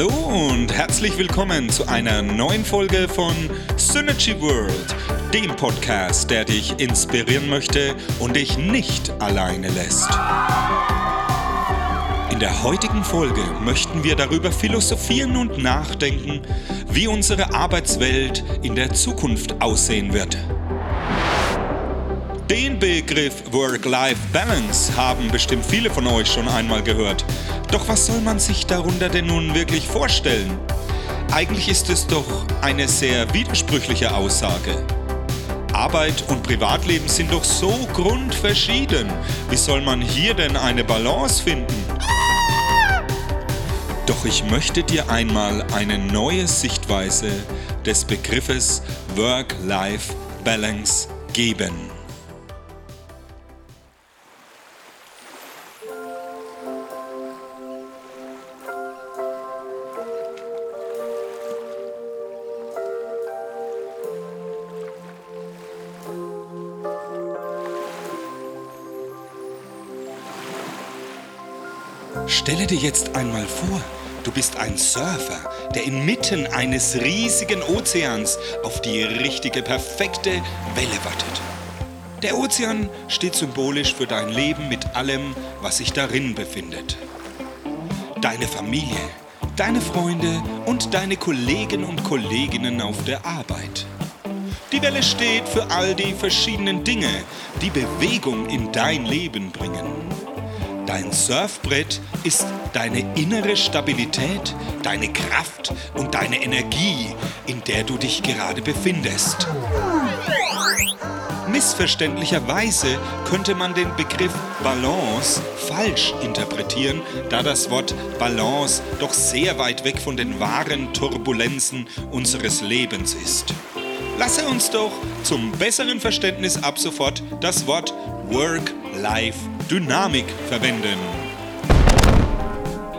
Hallo und herzlich willkommen zu einer neuen Folge von Synergy World, dem Podcast, der dich inspirieren möchte und dich nicht alleine lässt. In der heutigen Folge möchten wir darüber philosophieren und nachdenken, wie unsere Arbeitswelt in der Zukunft aussehen wird. Den Begriff Work-Life-Balance haben bestimmt viele von euch schon einmal gehört. Doch was soll man sich darunter denn nun wirklich vorstellen? Eigentlich ist es doch eine sehr widersprüchliche Aussage. Arbeit und Privatleben sind doch so grundverschieden. Wie soll man hier denn eine Balance finden? Doch ich möchte dir einmal eine neue Sichtweise des Begriffes Work-Life-Balance geben. Stelle dir jetzt einmal vor, du bist ein Surfer, der inmitten eines riesigen Ozeans auf die richtige, perfekte Welle wartet. Der Ozean steht symbolisch für dein Leben mit allem, was sich darin befindet. Deine Familie, deine Freunde und deine Kollegen und Kolleginnen auf der Arbeit. Die Welle steht für all die verschiedenen Dinge, die Bewegung in dein Leben bringen. Dein Surfbrett ist deine innere Stabilität, deine Kraft und deine Energie, in der du dich gerade befindest. Missverständlicherweise könnte man den Begriff Balance falsch interpretieren, da das Wort Balance doch sehr weit weg von den wahren Turbulenzen unseres Lebens ist. Lasse uns doch zum besseren Verständnis ab sofort das Wort Work-Life-Dynamik verwenden.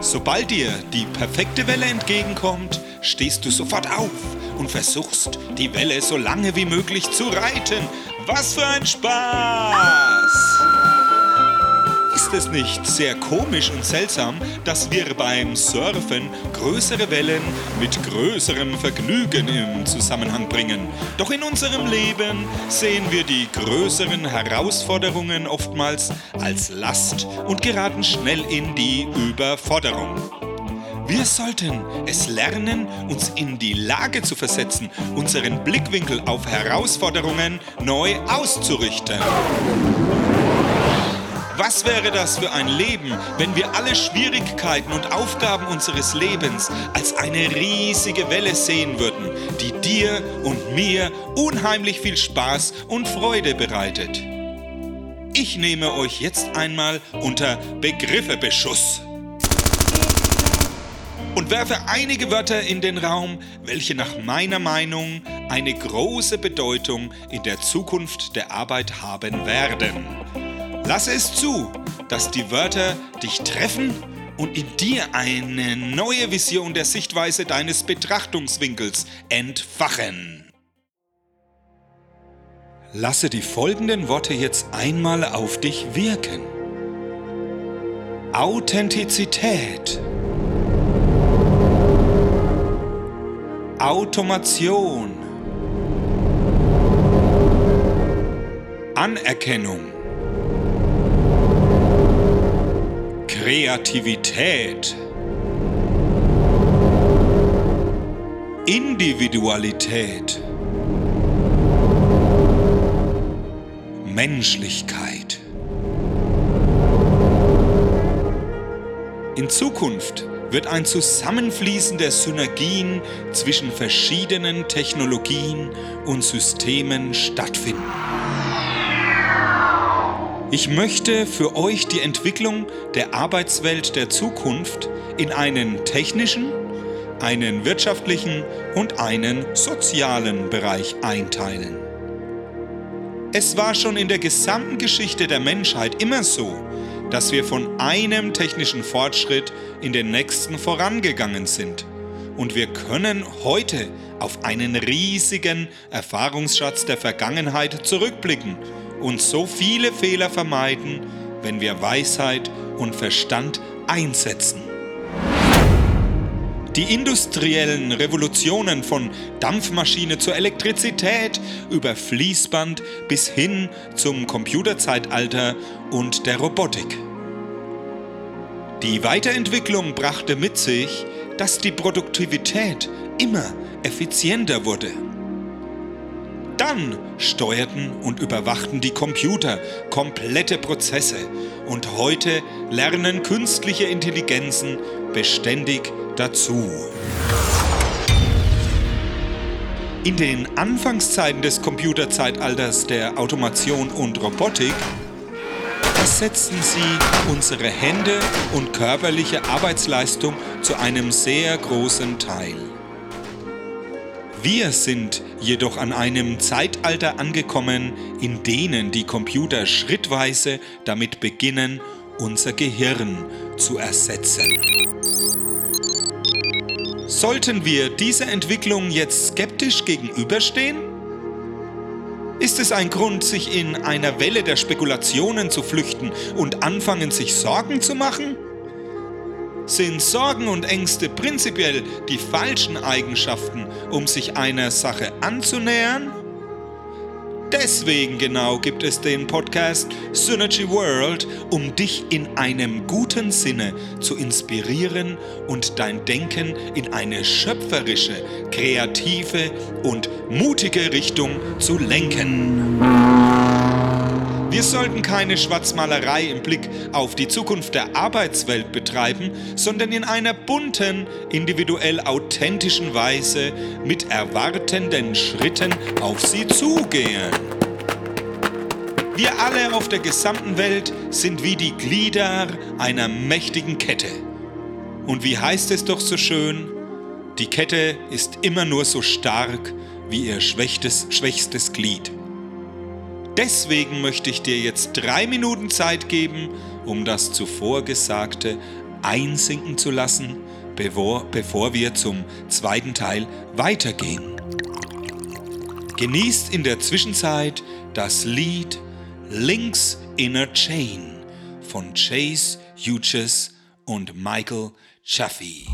Sobald dir die perfekte Welle entgegenkommt, stehst du sofort auf und versuchst, die Welle so lange wie möglich zu reiten. Was für ein Spaß! Ist es nicht sehr komisch und seltsam, dass wir beim Surfen größere Wellen mit größerem Vergnügen im Zusammenhang bringen? Doch in unserem Leben sehen wir die größeren Herausforderungen oftmals als Last und geraten schnell in die Überforderung. Wir sollten es lernen, uns in die Lage zu versetzen, unseren Blickwinkel auf Herausforderungen neu auszurichten. Was wäre das für ein Leben, wenn wir alle Schwierigkeiten und Aufgaben unseres Lebens als eine riesige Welle sehen würden, die dir und mir unheimlich viel Spaß und Freude bereitet? Ich nehme euch jetzt einmal unter Begriffebeschuss und werfe einige Wörter in den Raum, welche nach meiner Meinung eine große Bedeutung in der Zukunft der Arbeit haben werden. Lasse es zu, dass die Wörter dich treffen und in dir eine neue Vision der Sichtweise deines Betrachtungswinkels entfachen. Lasse die folgenden Worte jetzt einmal auf dich wirken. Authentizität. Automation. Anerkennung. Kreativität, Individualität, Menschlichkeit. In Zukunft wird ein Zusammenfließen der Synergien zwischen verschiedenen Technologien und Systemen stattfinden. Ich möchte für euch die Entwicklung der Arbeitswelt der Zukunft in einen technischen, einen wirtschaftlichen und einen sozialen Bereich einteilen. Es war schon in der gesamten Geschichte der Menschheit immer so, dass wir von einem technischen Fortschritt in den nächsten vorangegangen sind. Und wir können heute auf einen riesigen Erfahrungsschatz der Vergangenheit zurückblicken und so viele Fehler vermeiden, wenn wir Weisheit und Verstand einsetzen. Die industriellen Revolutionen von Dampfmaschine zur Elektrizität über Fließband bis hin zum Computerzeitalter und der Robotik. Die Weiterentwicklung brachte mit sich, dass die Produktivität immer effizienter wurde. Dann steuerten und überwachten die Computer komplette Prozesse und heute lernen künstliche Intelligenzen beständig dazu. In den Anfangszeiten des Computerzeitalters der Automation und Robotik ersetzten sie unsere Hände und körperliche Arbeitsleistung zu einem sehr großen Teil. Wir sind jedoch an einem Zeitalter angekommen, in denen die Computer schrittweise damit beginnen, unser Gehirn zu ersetzen. Sollten wir dieser Entwicklung jetzt skeptisch gegenüberstehen? Ist es ein Grund, sich in einer Welle der Spekulationen zu flüchten und anfangen, sich Sorgen zu machen? Sind Sorgen und Ängste prinzipiell die falschen Eigenschaften, um sich einer Sache anzunähern? Deswegen genau gibt es den Podcast Synergy World, um dich in einem guten Sinne zu inspirieren und dein Denken in eine schöpferische, kreative und mutige Richtung zu lenken. Wir sollten keine Schwarzmalerei im Blick auf die Zukunft der Arbeitswelt betreiben, sondern in einer bunten, individuell authentischen Weise mit erwartenden Schritten auf sie zugehen. Wir alle auf der gesamten Welt sind wie die Glieder einer mächtigen Kette. Und wie heißt es doch so schön, die Kette ist immer nur so stark wie ihr schwächstes, schwächstes Glied. Deswegen möchte ich dir jetzt drei Minuten Zeit geben, um das zuvor Gesagte einsinken zu lassen, bevor, bevor wir zum zweiten Teil weitergehen. Genießt in der Zwischenzeit das Lied Links in a Chain von Chase Hughes und Michael Chaffee.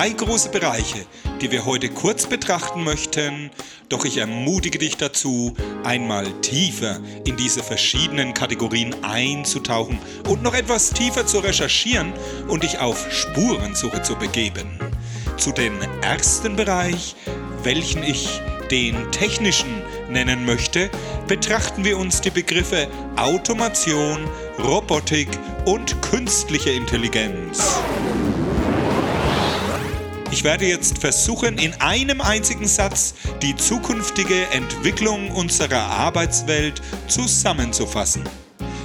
Drei große Bereiche, die wir heute kurz betrachten möchten, doch ich ermutige dich dazu, einmal tiefer in diese verschiedenen Kategorien einzutauchen und noch etwas tiefer zu recherchieren und dich auf Spurensuche zu begeben. Zu dem ersten Bereich, welchen ich den technischen nennen möchte, betrachten wir uns die Begriffe Automation, Robotik und künstliche Intelligenz. Ich werde jetzt versuchen, in einem einzigen Satz die zukünftige Entwicklung unserer Arbeitswelt zusammenzufassen.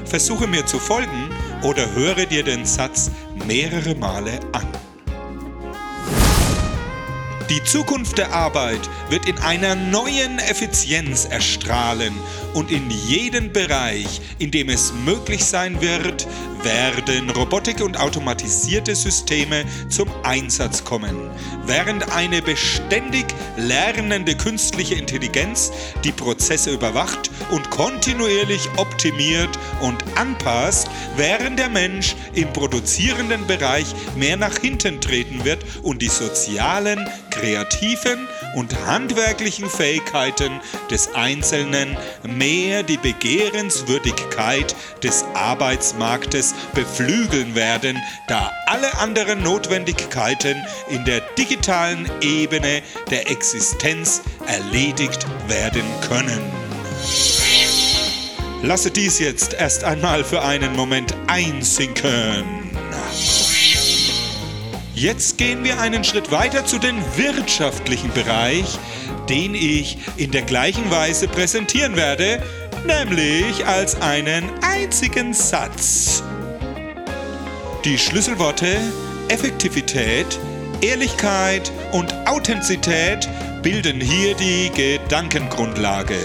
Versuche mir zu folgen oder höre dir den Satz mehrere Male an. Die Zukunft der Arbeit wird in einer neuen Effizienz erstrahlen und in jedem Bereich, in dem es möglich sein wird, werden Robotik und automatisierte Systeme zum Einsatz kommen, während eine beständig lernende künstliche Intelligenz die Prozesse überwacht und kontinuierlich optimiert und anpasst, während der Mensch im produzierenden Bereich mehr nach hinten treten wird und die sozialen, kreativen und handwerklichen Fähigkeiten des Einzelnen mehr die Begehrenswürdigkeit des Arbeitsmarktes beflügeln werden, da alle anderen Notwendigkeiten in der digitalen Ebene der Existenz erledigt werden können. Lasse dies jetzt erst einmal für einen Moment einsinken. Jetzt gehen wir einen Schritt weiter zu dem wirtschaftlichen Bereich, den ich in der gleichen Weise präsentieren werde, nämlich als einen einzigen Satz. Die Schlüsselworte Effektivität, Ehrlichkeit und Authentizität bilden hier die Gedankengrundlage.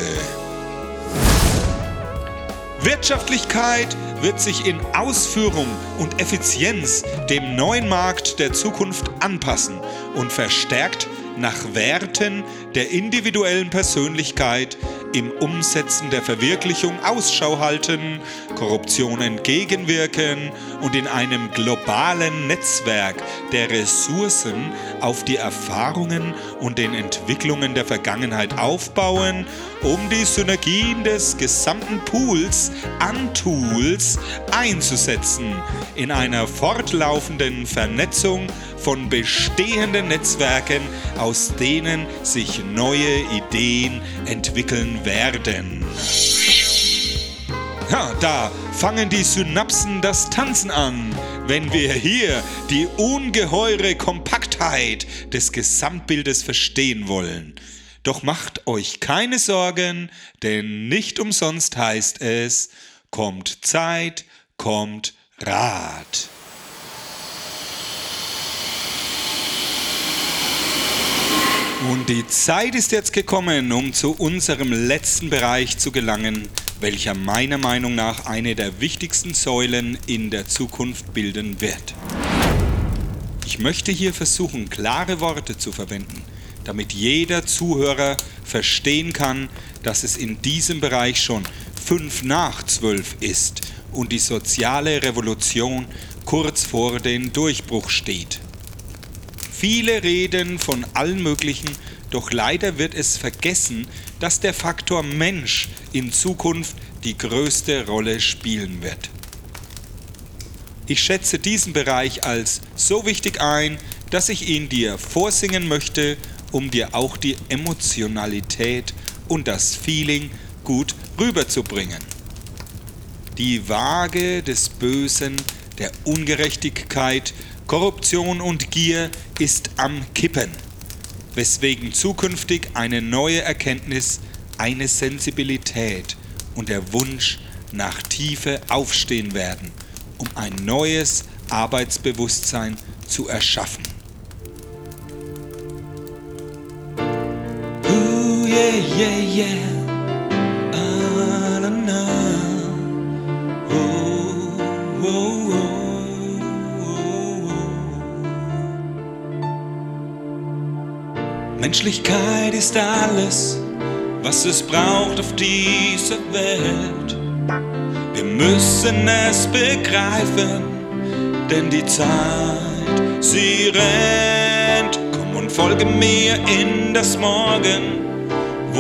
Wirtschaftlichkeit wird sich in Ausführung und Effizienz dem neuen Markt der Zukunft anpassen und verstärkt nach Werten der individuellen Persönlichkeit im Umsetzen der Verwirklichung Ausschau halten, Korruption entgegenwirken und in einem globalen Netzwerk der Ressourcen auf die Erfahrungen und den Entwicklungen der Vergangenheit aufbauen, um die Synergien des gesamten Pools an Tools einzusetzen in einer fortlaufenden Vernetzung von bestehenden Netzwerken, aus denen sich neue Ideen entwickeln werden. Ja, da fangen die Synapsen das Tanzen an, wenn wir hier die ungeheure Kompaktheit des Gesamtbildes verstehen wollen. Doch macht euch keine Sorgen, denn nicht umsonst heißt es, kommt Zeit, kommt Rat. Und die Zeit ist jetzt gekommen, um zu unserem letzten Bereich zu gelangen, welcher meiner Meinung nach eine der wichtigsten Säulen in der Zukunft bilden wird. Ich möchte hier versuchen, klare Worte zu verwenden, damit jeder Zuhörer verstehen kann, dass es in diesem Bereich schon fünf nach zwölf ist und die soziale Revolution kurz vor dem Durchbruch steht. Viele reden von allen möglichen, doch leider wird es vergessen, dass der Faktor Mensch in Zukunft die größte Rolle spielen wird. Ich schätze diesen Bereich als so wichtig ein, dass ich ihn dir vorsingen möchte, um dir auch die Emotionalität und das Feeling gut rüberzubringen. Die Waage des Bösen, der Ungerechtigkeit Korruption und Gier ist am Kippen, weswegen zukünftig eine neue Erkenntnis, eine Sensibilität und der Wunsch nach Tiefe aufstehen werden, um ein neues Arbeitsbewusstsein zu erschaffen. Yeah, yeah, yeah. Menschlichkeit ist alles, was es braucht auf dieser Welt. Wir müssen es begreifen, denn die Zeit, sie rennt. Folge mir in das Morgen,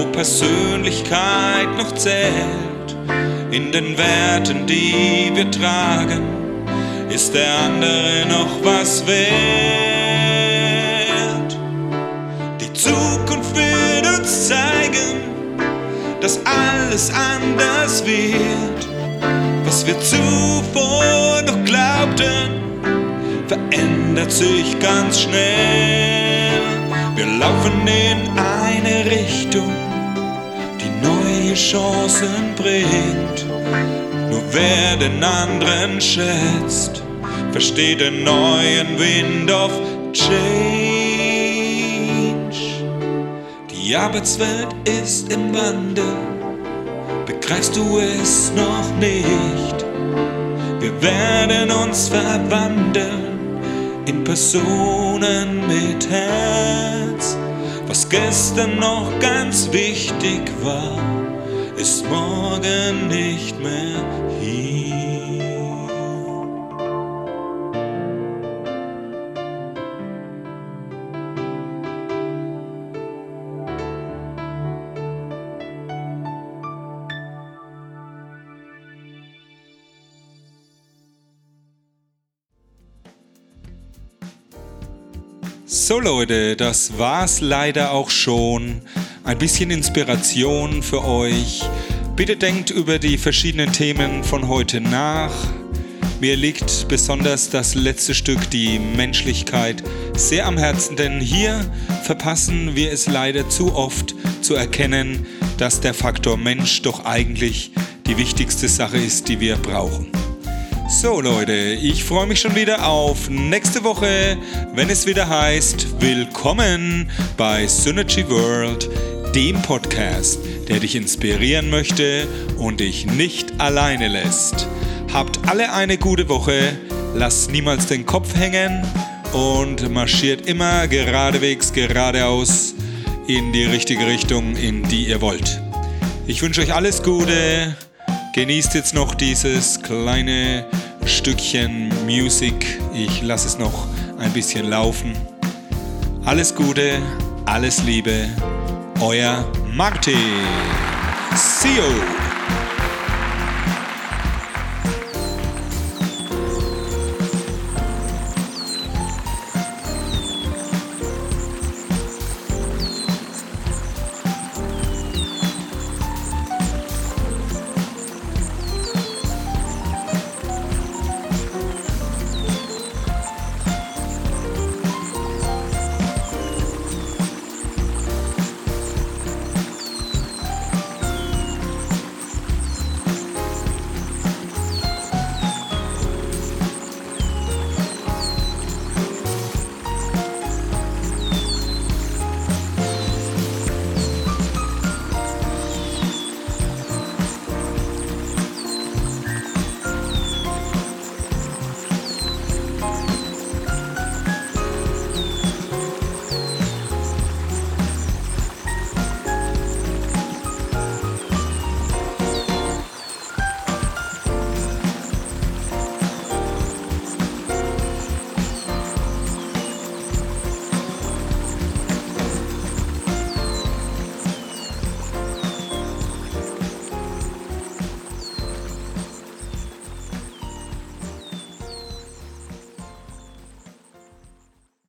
wo Persönlichkeit noch zählt. In den Werten, die wir tragen, ist der andere noch was wert. Die Zukunft wird uns zeigen, dass alles anders wird. Was wir zuvor noch glaubten, verändert sich ganz schnell. Wir laufen in eine Richtung, die Chancen bringt. Nur wer den anderen schätzt, versteht den neuen Wind of Change. Die Arbeitswelt ist im Wandel, begreifst du es noch nicht? Wir werden uns verwandeln in Personen mit Herz. Was gestern noch ganz wichtig war, ist morgen nicht mehr hier. So Leute, das war's leider auch schon. Ein bisschen Inspiration für euch. Bitte denkt über die verschiedenen Themen von heute nach. Mir liegt besonders das letzte Stück, die Menschlichkeit, sehr am Herzen, denn hier verpassen wir es leider zu oft zu erkennen, dass der Faktor Mensch doch eigentlich die wichtigste Sache ist, die wir brauchen. So Leute, ich freue mich schon wieder auf nächste Woche, wenn es wieder heißt, willkommen bei Synergy World, dem Podcast, der dich inspirieren möchte und dich nicht alleine lässt. Habt alle eine gute Woche, lasst niemals den Kopf hängen und marschiert immer geradewegs geradeaus in die richtige Richtung, in die ihr wollt. Ich wünsche euch alles Gute. Genießt jetzt noch dieses kleine Stückchen Musik. Ich lasse es noch ein bisschen laufen. Alles Gute, alles Liebe. Euer Martin. You.